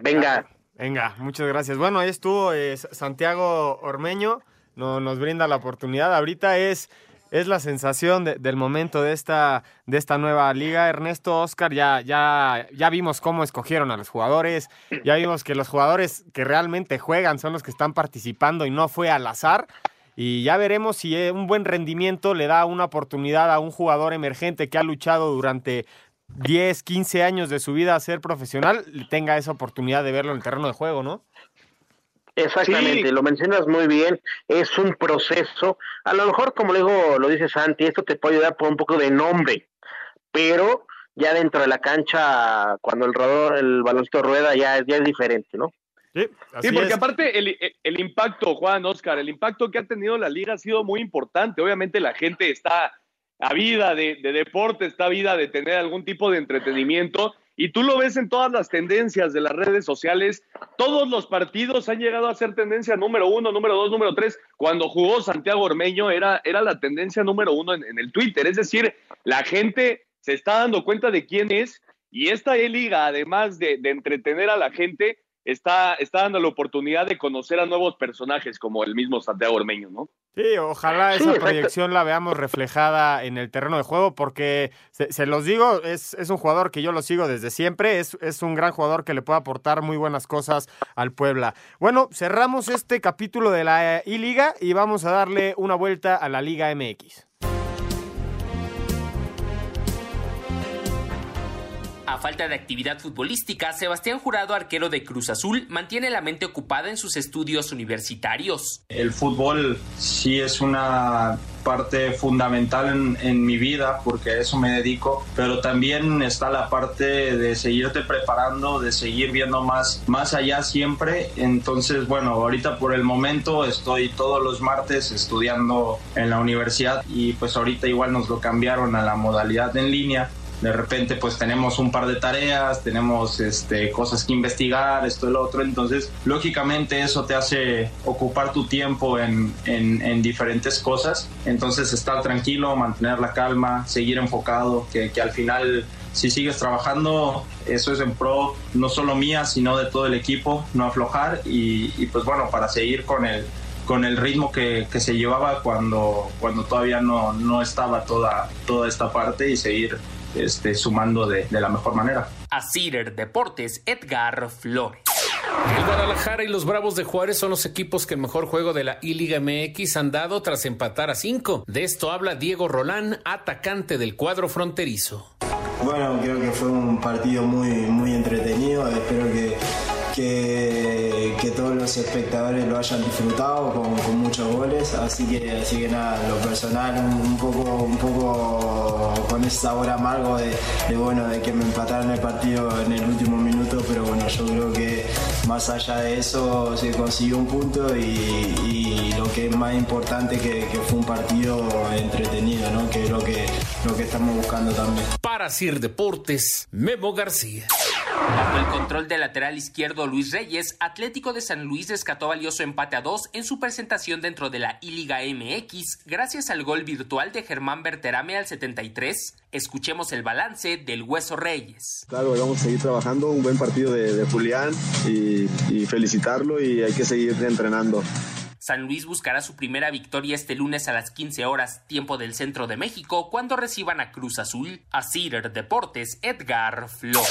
Venga. Venga, muchas gracias. Bueno, ahí estuvo eh, Santiago Ormeño, no, nos brinda la oportunidad. Ahorita es, es la sensación del momento de esta, de esta nueva liga. Ernesto, Oscar, ya, ya, ya vimos cómo escogieron a los jugadores, ya vimos que los jugadores que realmente juegan son los que están participando y no fue al azar. Y ya veremos si eh, un buen rendimiento le da una oportunidad a un jugador emergente que ha luchado durante 10, 15 años de su vida a ser profesional, tenga esa oportunidad de verlo en el terreno de juego, ¿no? Exactamente, lo mencionas muy bien, es un proceso, a lo mejor como luego lo dice Santi, esto te puede ayudar por un poco de nombre, pero ya dentro de la cancha, cuando el rodor, el baloncito rueda, ya, ya es diferente, ¿no? Sí, porque aparte el, el, impacto, Juan, Oscar, el impacto que ha tenido la liga ha sido muy importante. Obviamente la gente está a vida de, de deporte, está a vida de tener algún tipo de entretenimiento y tú lo ves en todas las tendencias de las redes sociales. Todos los partidos han llegado a ser tendencia número uno, número dos, número tres. Cuando jugó Santiago Ormeño era, era la tendencia número uno en, el Twitter. Es decir, la gente se está dando cuenta de quién es y esta liga, además de, de entretener a la gente, está, está dando la oportunidad de conocer a nuevos personajes como el mismo Santiago Ormeño, ¿no? Sí, ojalá esa proyección la veamos reflejada en el terreno de juego, porque se, los digo, es, es, un jugador que yo lo sigo desde siempre, es, es un gran jugador que le puede aportar muy buenas cosas al Puebla. Bueno, cerramos este capítulo de la I-Liga y vamos a darle una vuelta a la Liga MX. A falta de actividad futbolística, Sebastián Jurado, arquero de Cruz Azul, mantiene la mente ocupada en sus estudios universitarios. El fútbol sí es una parte fundamental en, mi vida porque a eso me dedico, pero también está la parte de seguirte preparando, de seguir viendo más, más allá siempre. Entonces, bueno, ahorita por el momento estoy todos los martes estudiando en la universidad y pues ahorita igual nos lo cambiaron a la modalidad en línea de repente pues tenemos un par de tareas, tenemos este, cosas que investigar, esto y lo otro, entonces lógicamente eso te hace ocupar tu tiempo en, en, diferentes cosas, entonces estar tranquilo, mantener la calma, seguir enfocado, que, que al final si sigues trabajando, eso es en pro no solo mía, sino de todo el equipo, no aflojar. Y, y pues bueno, para seguir con el, con el ritmo que, que, se llevaba cuando, cuando todavía no, no estaba toda, toda esta parte y seguir este, sumando de, la mejor manera. A Cider Deportes, Edgar Flores. El Guadalajara y los Bravos de Juárez son los equipos que el mejor juego de la I-Liga MX han dado tras empatar a cinco. De esto habla Diego Rolán, atacante del cuadro fronterizo. Bueno, creo que fue un partido muy, muy entretenido. Espero que que, todos los espectadores lo hayan disfrutado con, muchos goles, así que, así que nada, lo personal un, poco, un poco con ese sabor amargo de, bueno, de que me empataron el partido en el último minuto, pero bueno, yo creo que más allá de eso se consiguió un punto y, lo que es más importante que, que fue un partido entretenido, ¿no? que es lo que, lo que estamos buscando también. Para Sir Deportes, Memo García. Bajo el control del lateral izquierdo Luis Reyes, Atlético de San Luis rescató valioso empate a dos en su presentación dentro de la I-Liga MX gracias al gol virtual de Germán Berterame al 73. Escuchemos el balance del Hueso Reyes. Claro, vamos a seguir trabajando, un buen partido de, Julián y felicitarlo y hay que seguir entrenando. San Luis buscará su primera victoria este lunes a las 15 horas, tiempo del centro de México, cuando reciban a Cruz Azul, a Cider Deportes, Edgar Flores.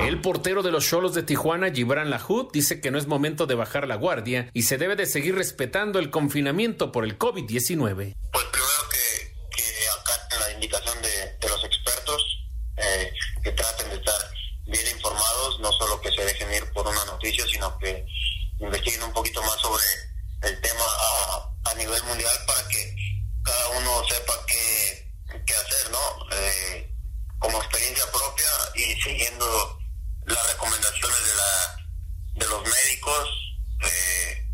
El portero de los Cholos de Tijuana, Gibran Lahoud, dice que no es momento de bajar la guardia y se debe de seguir respetando el confinamiento por el COVID-19. Pues primero que, que acaten la indicación de, los expertos, eh, que traten de estar bien informados, no solo que se dejen ir por una noticia, sino que investiguen un poquito más sobre el tema a, nivel mundial para que cada uno sepa qué, qué hacer, ¿no? Eh, como experiencia propia y siguiendo las recomendaciones de, la, de los médicos, eh,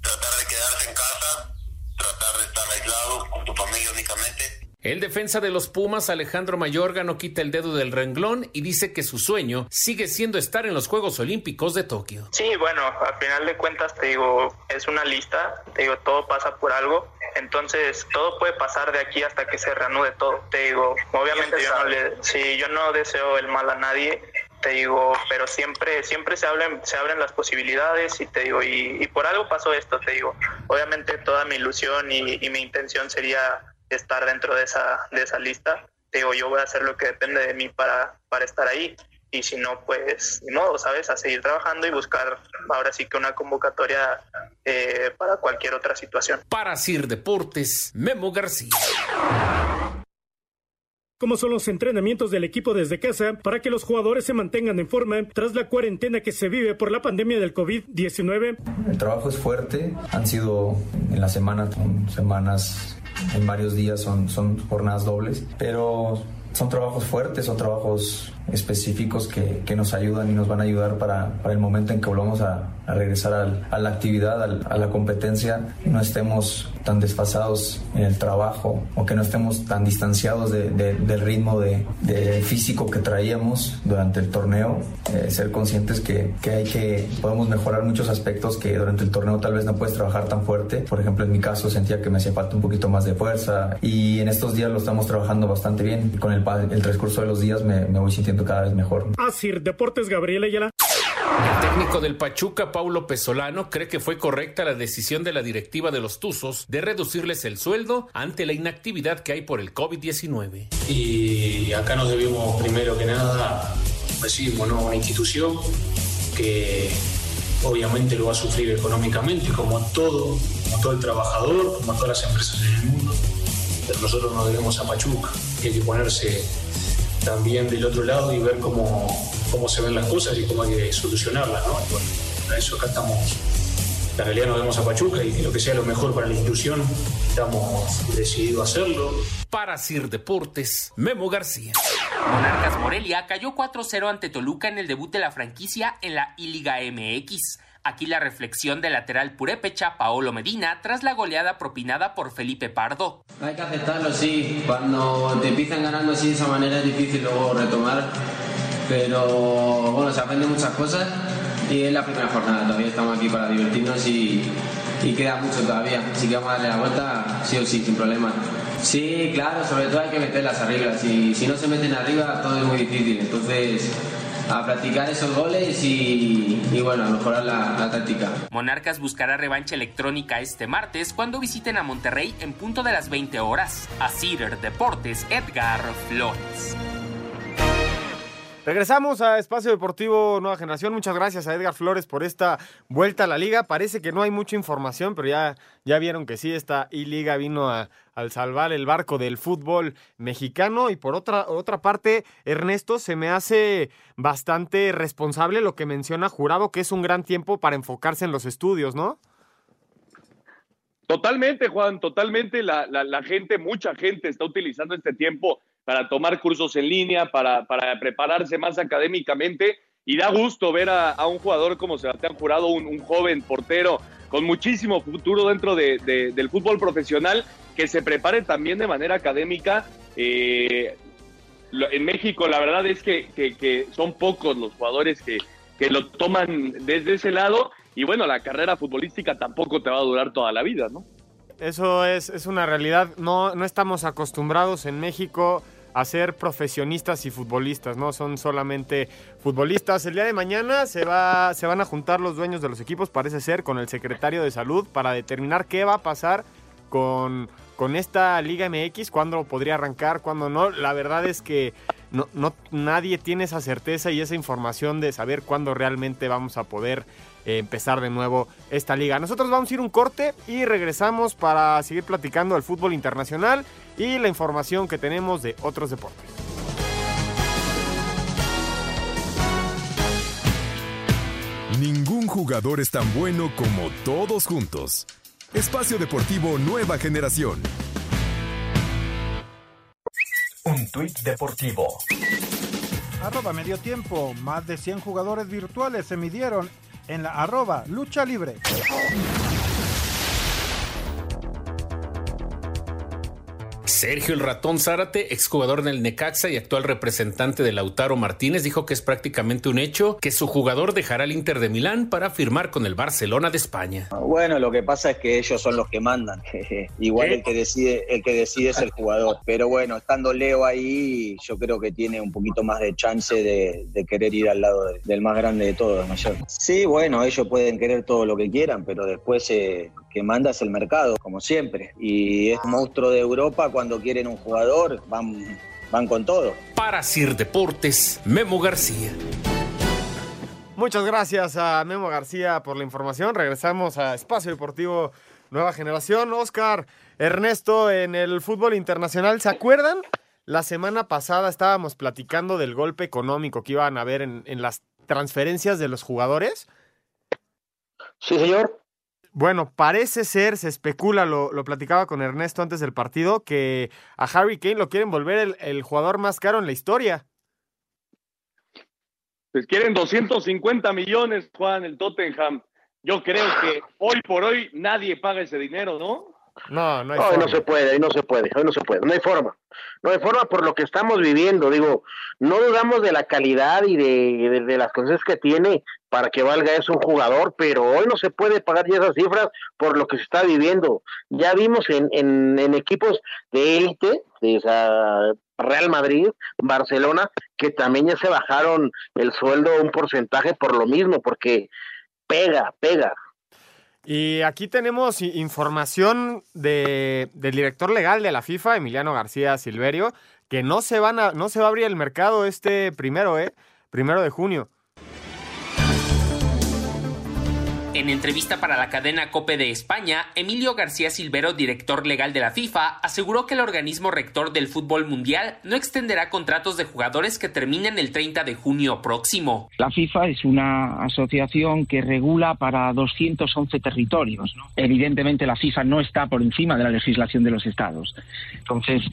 tratar de quedarse en casa, tratar de estar aislado con tu familia únicamente el defensa de los Pumas, Alejandro Mayorga, no quita el dedo del renglón y dice que su sueño sigue siendo estar en los Juegos Olímpicos de Tokio. Sí, bueno, al final de cuentas te digo, es una lista, te digo, todo pasa por algo. Entonces, todo puede pasar de aquí hasta que se reanude todo. Te digo, obviamente yo no yo no deseo el mal a nadie, te digo, pero siempre, siempre se abren, se abren las posibilidades y te digo, y, por algo pasó esto, te digo. Obviamente toda mi ilusión y mi intención sería estar dentro de esa, de esa lista. Digo, yo voy a hacer lo que depende de mí para, para estar ahí. y si no, pues ni modo, ¿sabes? A seguir trabajando y buscar ahora sí que una convocatoria eh, para cualquier otra situación. Para Sir Deportes, Memo García. ¿Cómo son los entrenamientos del equipo desde casa para que los jugadores se mantengan en forma tras la cuarentena que se vive por la pandemia del COVID-19? El trabajo es fuerte, han sido en la semana, semanas, en varios días son, son jornadas dobles, pero son trabajos fuertes, son trabajos específicos que, que, nos ayudan y nos van a ayudar para, para el momento en que volvamos a, a regresar al, a la actividad, al, a la competencia, no estemos tan desfasados en el trabajo o que no estemos tan distanciados de, de, del ritmo de, físico que traíamos durante el torneo, eh, ser conscientes que, que, hay que, podemos mejorar muchos aspectos que durante el torneo tal vez no puedes trabajar tan fuerte. Por ejemplo, en mi caso sentía que me hacía falta un poquito más de fuerza y en estos días lo estamos trabajando bastante bien. Con el, el transcurso de los días me, me voy sintiendo cada vez mejor. Así, Deportes Gabriel Ayala. El técnico del Pachuca, Paulo Pesolano, cree que fue correcta la decisión de la directiva de los Tuzos de reducirles el sueldo ante la inactividad que hay por el COVID-19. Y acá nos debemos, primero que nada, decimos, ¿no? una institución que obviamente lo va a sufrir económicamente, como todo, como todo el trabajador, como todas las empresas en el mundo. Pero nosotros nos debemos a Pachuca, y hay que ponerse también del otro lado y ver cómo, cómo se ven las cosas y cómo hay que solucionarlas, ¿no? bueno, para eso acá estamos, la realidad nos vemos a Pachuca y lo que sea lo mejor para la institución, estamos decididos a hacerlo. Para Sir Deportes, Memo García. Monarcas Morelia cayó 4-0 ante Toluca en el debut de la franquicia en la I-Liga MX. Aquí la reflexión del lateral purépecha Paolo Medina tras la goleada propinada por Felipe Pardo. Hay que aceptarlo, sí. Cuando te empiezan ganando así de esa manera es difícil luego retomar. Pero bueno, se aprende muchas cosas y es la primera jornada. Todavía estamos aquí para divertirnos y, y queda mucho todavía. Así que vamos a darle la vuelta sí o sí, sin problema. Sí, claro, sobre todo hay que meterlas arriba. Si, si no se meten arriba, todo es muy difícil. Entonces a practicar esos goles y, bueno, a mejorar la, la, táctica. Monarcas buscará revancha electrónica este martes cuando visiten a Monterrey en punto de las 20 horas. A Cider Deportes, Edgar Flores. Regresamos a Espacio Deportivo Nueva Generación. Muchas gracias a Edgar Flores por esta vuelta a la liga. Parece que no hay mucha información, pero ya, ya vieron que sí, esta I-Liga vino a, al salvar el barco del fútbol mexicano. Y por otra, otra parte, Ernesto, se me hace bastante responsable lo que menciona Jurado, que es un gran tiempo para enfocarse en los estudios, ¿no? Totalmente, Juan, totalmente. La, la, la gente, mucha gente está utilizando este tiempo para tomar cursos en línea, para, para prepararse más académicamente. Y da gusto ver a, a un jugador como Sebastián Jurado, un, un, joven portero con muchísimo futuro dentro de, de, del fútbol profesional, que se prepare también de manera académica. Eh, en México la verdad es que, que, que son pocos los jugadores que, que, lo toman desde ese lado y bueno, la carrera futbolística tampoco te va a durar toda la vida, ¿no? Eso es, es una realidad, no, no estamos acostumbrados en México a ser profesionistas y futbolistas, no son solamente futbolistas. El día de mañana se, va, se van a juntar los dueños de los equipos, parece ser, con el secretario de salud para determinar qué va a pasar con, con esta Liga MX, cuándo podría arrancar, cuándo no. La verdad es que no, no, nadie tiene esa certeza y esa información de saber cuándo realmente vamos a poder empezar de nuevo esta liga. Nosotros vamos a ir un corte y regresamos para seguir platicando del fútbol internacional y la información que tenemos de otros deportes. Ningún jugador es tan bueno como todos juntos. Espacio Deportivo Nueva Generación. Un tuit deportivo. Arroba medio tiempo. Más de 100 jugadores virtuales se midieron en la arroba lucha libre. Sergio el Ratón Zárate, exjugador del Necaxa y actual representante de Lautaro Martínez, dijo que es prácticamente un hecho que su jugador dejará el Inter de Milán para firmar con el Barcelona de España. Bueno, lo que pasa es que ellos son los que mandan. Igual ¿Eh? el que decide, el que decide es el jugador. Pero bueno, estando Leo ahí, yo creo que tiene un poquito más de chance de, de querer ir al lado de, del más grande de todos, mayor. Sí, bueno, ellos pueden querer todo lo que quieran, pero después eh, que manda es el mercado, como siempre. Y es monstruo de Europa cuando quieren un jugador, van van con todo. Para Sir Deportes, Memo García. Muchas gracias a Memo García por la información. Regresamos a Espacio Deportivo Nueva Generación. Oscar, Ernesto, en el fútbol internacional, ¿se acuerdan? La semana pasada estábamos platicando del golpe económico que iban a haber en, en las transferencias de los jugadores. Sí, señor. Bueno, parece ser, se especula, lo, platicaba con Ernesto antes del partido, que a Harry Kane lo quieren volver el, el, jugador más caro en la historia. Pues quieren 250 millones, Juan, el Tottenham. Yo creo que hoy por hoy nadie paga ese dinero, ¿no? No, no hay hoy forma. no se puede, hoy no se puede, hoy no se puede, no hay forma. No hay forma por lo que estamos viviendo, digo, no dudamos de la calidad y de, de, de las cosas que tiene para que valga eso un jugador, pero hoy no se puede pagar ya esas cifras por lo que se está viviendo. Ya vimos en, en, en equipos de élite, de esa Real Madrid, Barcelona, que también ya se bajaron el sueldo un porcentaje por lo mismo, porque pega, pega. Y aquí tenemos información de, del director legal de la FIFA, Emiliano García Silverio, que no se, van a, no se va a abrir el mercado este primero, ¿eh? Primero de junio. En entrevista para la cadena Cope de España, Emilio García Silvero, director legal de la FIFA, aseguró que el organismo rector del fútbol mundial no extenderá contratos de jugadores que terminen el 30 de junio próximo. La FIFA es una asociación que regula para 211 territorios. Evidentemente la FIFA no está por encima de la legislación de los estados. Entonces,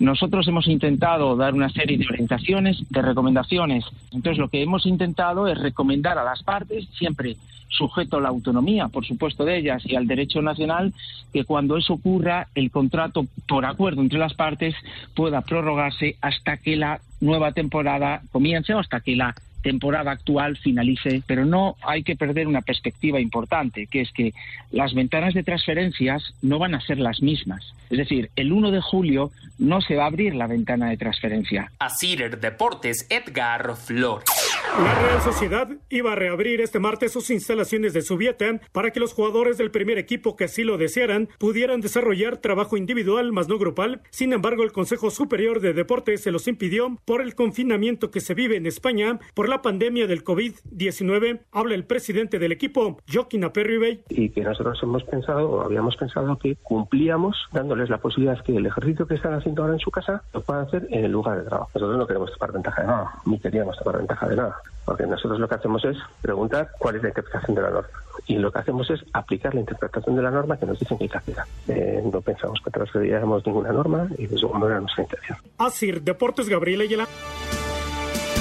nosotros hemos intentado dar una serie de orientaciones, de recomendaciones. Entonces, lo que hemos intentado es recomendar a las partes, siempre sujeto a la autonomía, por supuesto, de ellas y al derecho nacional, que cuando eso ocurra, el contrato por acuerdo entre las partes pueda prorrogarse hasta que la nueva temporada comience o hasta que la temporada actual finalice, pero no hay que perder una perspectiva importante, que es que las ventanas de transferencias no van a ser las mismas. Es decir, el 1 de julio no se va a abrir la ventana de transferencia. A Cider Deportes, Edgar Flores. La Real Sociedad iba a reabrir este martes sus instalaciones de Subieta para que los jugadores del primer equipo que así lo desearan pudieran desarrollar trabajo individual más no grupal. Sin embargo, el Consejo Superior de Deportes se los impidió por el confinamiento que se vive en España por la pandemia del COVID-19. Habla el presidente del equipo, Joaquín Aperribey. Y que nosotros hemos pensado, o habíamos pensado que cumplíamos dándoles la posibilidad que el ejercicio que están haciendo ahora en su casa lo puedan hacer en el lugar de trabajo. Nosotros no queremos tomar ventaja de nada, ni queríamos tomar ventaja de nada. Porque nosotros lo que hacemos es preguntar cuál es la interpretación de la norma. Y lo que hacemos es aplicar la interpretación de la norma que nos dicen que hay que aplicar. Eh, no pensamos que transgrediéramos ninguna norma y eso no era nuestra intención. Asir Deportes Gabriela Ayala.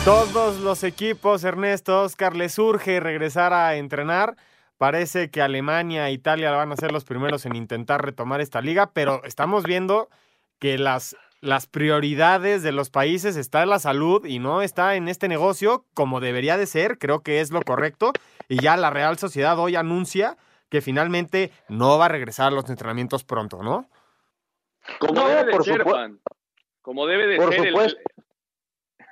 Todos los equipos, Ernesto, Oscar, les urge regresar a entrenar. Parece que Alemania e Italia van a ser los primeros en intentar retomar esta liga, pero estamos viendo que las, las prioridades de los países está en la salud y no está en este negocio como debería de ser, creo que es lo correcto. Y ya la Real Sociedad hoy anuncia que finalmente no va a regresar a los entrenamientos pronto, ¿no? Como No, debe de por ser. Juan. Como debe de Por ser. el- supuesto.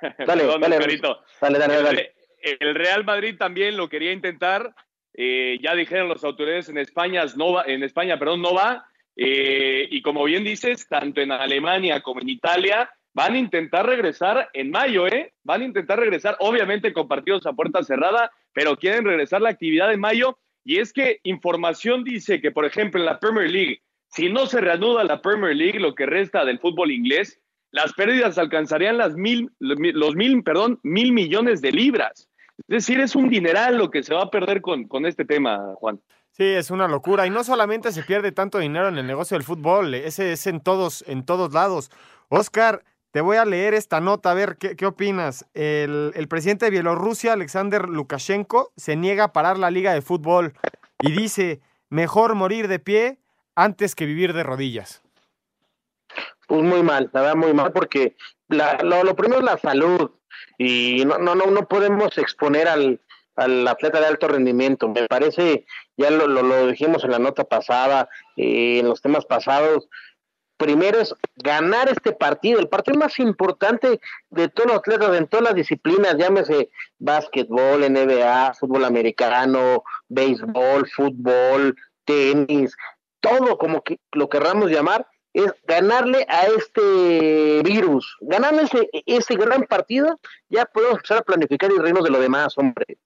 Dale, Perdón, dale, dale, dale, El- dale. El Real Madrid también lo quería intentar. eh, ya dijeron las autoridades en España, no va, en España, perdón, no va. Eh, y como bien dices, tanto en Alemania como en Italia van a intentar regresar en mayo, ¿eh? Van a intentar regresar, obviamente con partidos a puerta cerrada, pero quieren regresar la actividad en mayo. Y es que información dice que, por ejemplo, en la Premier League, si no se reanuda la Premier League, lo que resta del fútbol inglés, las pérdidas alcanzarían las mil, los mil, perdón, mil millones de libras. Es decir, es un dineral lo que se va a perder con, con este tema, Juan. Sí, es una locura. Y no solamente se pierde tanto dinero en el negocio del fútbol, ese es en todos, en todos lados. Oscar, te voy a leer esta nota, a ver qué, qué opinas. El, presidente de Bielorrusia, Alexander Lukashenko, se niega a parar la liga de fútbol y dice, mejor morir de pie antes que vivir de rodillas. Pues muy mal, la verdad muy mal, porque la, lo, lo primero es la salud y no, no, no, no podemos exponer al, al atleta de alto rendimiento. Me parece, ya lo, lo, dijimos en la nota pasada, eh, en los temas pasados, primero es ganar este partido, el partido más importante de todos los atletas en todas las disciplinas, llámese básquetbol, NBA, fútbol americano, béisbol, fútbol, tenis, todo como que lo querramos llamar, es ganarle a este virus. Ganando ese, ese gran partido, ya podemos empezar a planificar y reírnos de lo demás, hombre.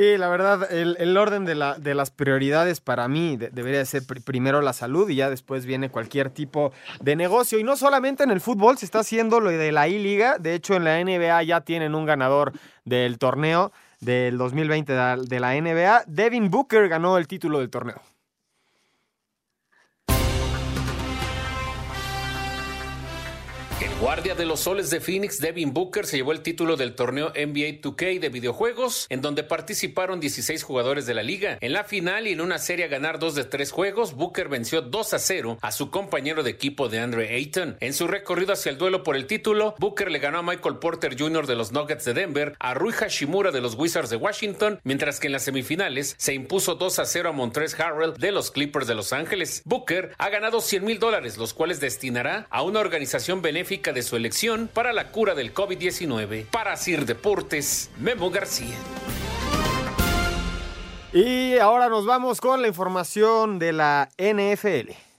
Sí, la verdad, el, orden de, la, de, las prioridades para mí debería ser primero la salud y ya después viene cualquier tipo de negocio. Y no solamente en el fútbol, se está haciendo lo de la I-Liga. De hecho, en la NBA ya tienen un ganador del torneo del 2020 de la NBA. Devin Booker ganó el título del torneo. Guardia de los Soles de Phoenix, Devin Booker, se llevó el título del torneo NBA 2K de videojuegos, en donde participaron 16 jugadores de la liga. En la final y en una serie a ganar dos de tres juegos, Booker venció 2 a 0 a su compañero de equipo de Andre Ayton. En su recorrido hacia el duelo por el título, Booker le ganó a Michael Porter Jr. de los Nuggets de Denver, a Rui Hashimura de los Wizards de Washington, mientras que en las semifinales se impuso 2 a 0 a Montrezl Harrell de los Clippers de Los Ángeles. Booker ha ganado 100 mil dólares, los cuales destinará a una organización benéfica de su elección para la cura del COVID-19. Para Sir Deportes, Memo García. Y ahora nos vamos con la información de la NFL.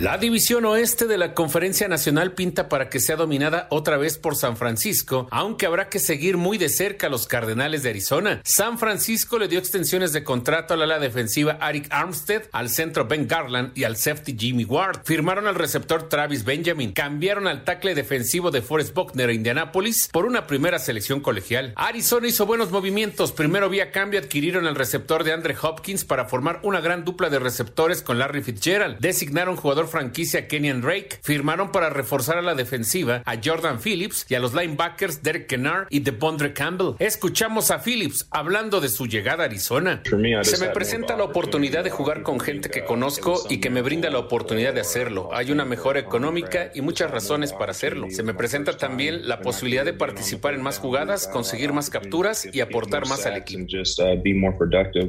La división oeste de la Conferencia Nacional pinta para que sea dominada otra vez por San Francisco, aunque habrá que seguir muy de cerca a los Cardenales de Arizona. San Francisco le dio extensiones de contrato a la defensiva Arik Armstead, al centro Ben Garland y al safety Jimmy Ward. Firmaron al receptor Travis Benjamin, cambiaron al tackle defensivo de Forrest Buckner a Indianapolis por una primera selección colegial. Arizona hizo buenos movimientos. Primero vía cambio adquirieron al receptor de Andre Hopkins para formar una gran dupla de receptores con Larry Fitzgerald. Designaron jugador franquicia Kenyan Drake firmaron para reforzar a la defensiva a Jordan Phillips y a los linebackers Derek Kennard y DeBondre Campbell. Escuchamos a Phillips hablando de su llegada a Arizona. Se me presenta la oportunidad de jugar con gente que conozco y que me brinda la oportunidad de hacerlo. Hay una mejora económica y muchas razones para hacerlo. Se me presenta también la posibilidad de participar en más jugadas, conseguir más capturas y aportar más al equipo.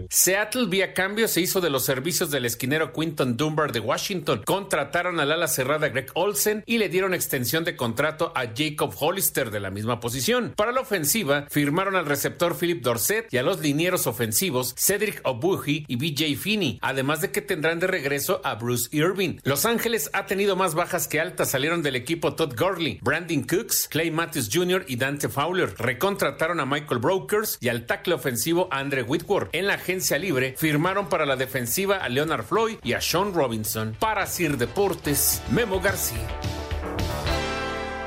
Seattle vía cambio se hizo de los servicios del esquinero Quinton Dunbar de Washington contrataron al ala cerrada Greg Olsen y le dieron extensión de contrato a Jacob Hollister de la misma posición. Para la ofensiva, firmaron al receptor Philip Dorset y a los linieros ofensivos Cedric Obuhi y BJ Finney, además de que tendrán de regreso a Bruce Irving. Los Ángeles ha tenido más bajas que altas, salieron del equipo Todd Gurley, Brandon Cooks, Clay Matthews Jr. y Dante Fowler. Recontrataron a Michael Brokers y al tackle ofensivo Andre Whitworth. En la agencia libre, firmaron para la defensiva a Leonard Floyd y a Sean Robinson. Para Sir Deportes, Memo García.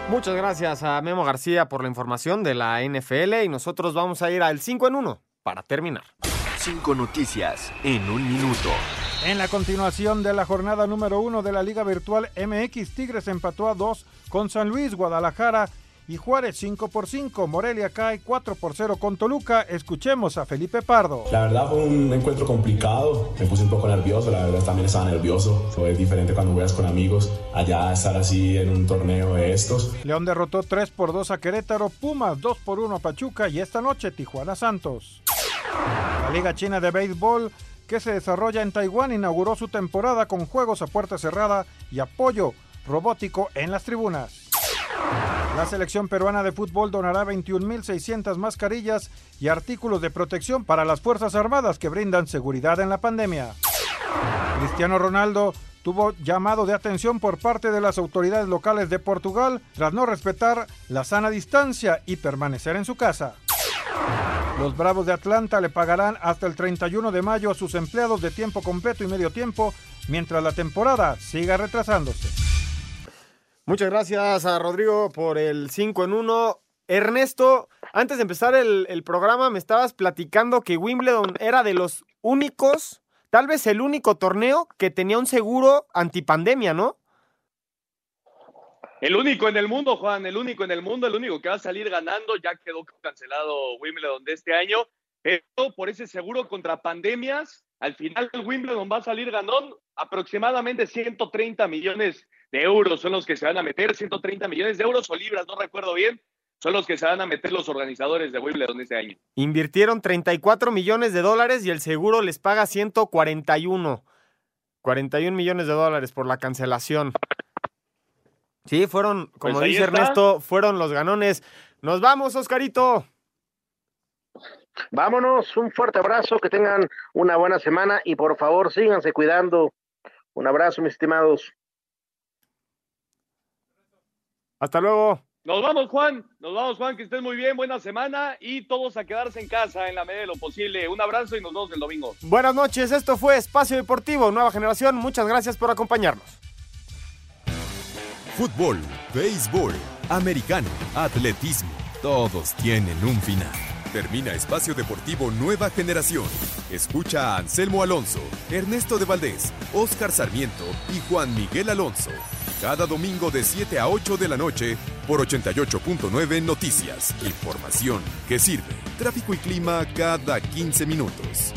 Muchas gracias a Memo García por la información de la NFL y nosotros vamos a ir al 5 en 1 para terminar. Cinco noticias en un minuto. En la continuación de la jornada número 1 de la Liga Virtual MX, Tigres empató a 2 con San Luis, Guadalajara y Juárez 5 por 5. Morelia cae 4 por 0 con Toluca. Escuchemos a Felipe Pardo. La verdad fue un encuentro complicado. Me puse un poco nervioso. La verdad también estaba nervioso. Fue diferente cuando juegas con amigos. Allá estar así en un torneo de estos. León derrotó 3 por 2 a Querétaro. Pumas 2 por 1 a Pachuca. Y esta noche Tijuana Santos. La Liga China de Béisbol que se desarrolla en Taiwán inauguró su temporada con juegos a puerta cerrada y apoyo robótico en las tribunas. La selección peruana de fútbol donará 21.600 mascarillas y artículos de protección para las Fuerzas Armadas que brindan seguridad en la pandemia. Cristiano Ronaldo tuvo llamado de atención por parte de las autoridades locales de Portugal tras no respetar la sana distancia y permanecer en su casa. Los Bravos de Atlanta le pagarán hasta el 31 de mayo a sus empleados de tiempo completo y medio tiempo mientras la temporada siga retrasándose. Muchas gracias a Rodrigo por el 5 en 1. Ernesto, antes de empezar el, el, programa me estabas platicando que Wimbledon era de los únicos, tal vez el único torneo que tenía un seguro antipandemia, ¿no? El único en el mundo, Juan, el único en el mundo, el único que va a salir ganando, ya quedó cancelado Wimbledon de este año, pero por ese seguro contra pandemias, al final Wimbledon va a salir ganando aproximadamente 130 millones de euros son los que se van a meter, 130 millones de euros o libras, no recuerdo bien, son los que se van a meter los organizadores de Wimbledon este año. Invirtieron 34 millones de dólares y el seguro les paga 141. 41 millones de dólares por la cancelación. Sí, fueron, como Pues dice está. Ernesto, fueron los ganones. Nos vamos, Oscarito. Vámonos, un fuerte abrazo, que tengan una buena semana y por favor síganse cuidando. Un abrazo, mis estimados. Hasta luego. Nos vamos, Juan. Nos vamos, Juan. Que estés muy bien. Buena semana y todos a quedarse en casa en la medida de lo posible. Un abrazo y nos vemos el domingo. Buenas noches. Esto fue Espacio Deportivo, Nueva Generación. Muchas gracias por acompañarnos. Fútbol, béisbol, americano, atletismo. Todos tienen un final. Termina Espacio Deportivo Nueva Generación. Escucha a Anselmo Alonso, Ernesto de Valdés, Oscar Sarmiento y Juan Miguel Alonso. Cada domingo de 7 a 8 de la noche por 88.9 Noticias. Información que sirve. Tráfico y clima cada 15 minutos.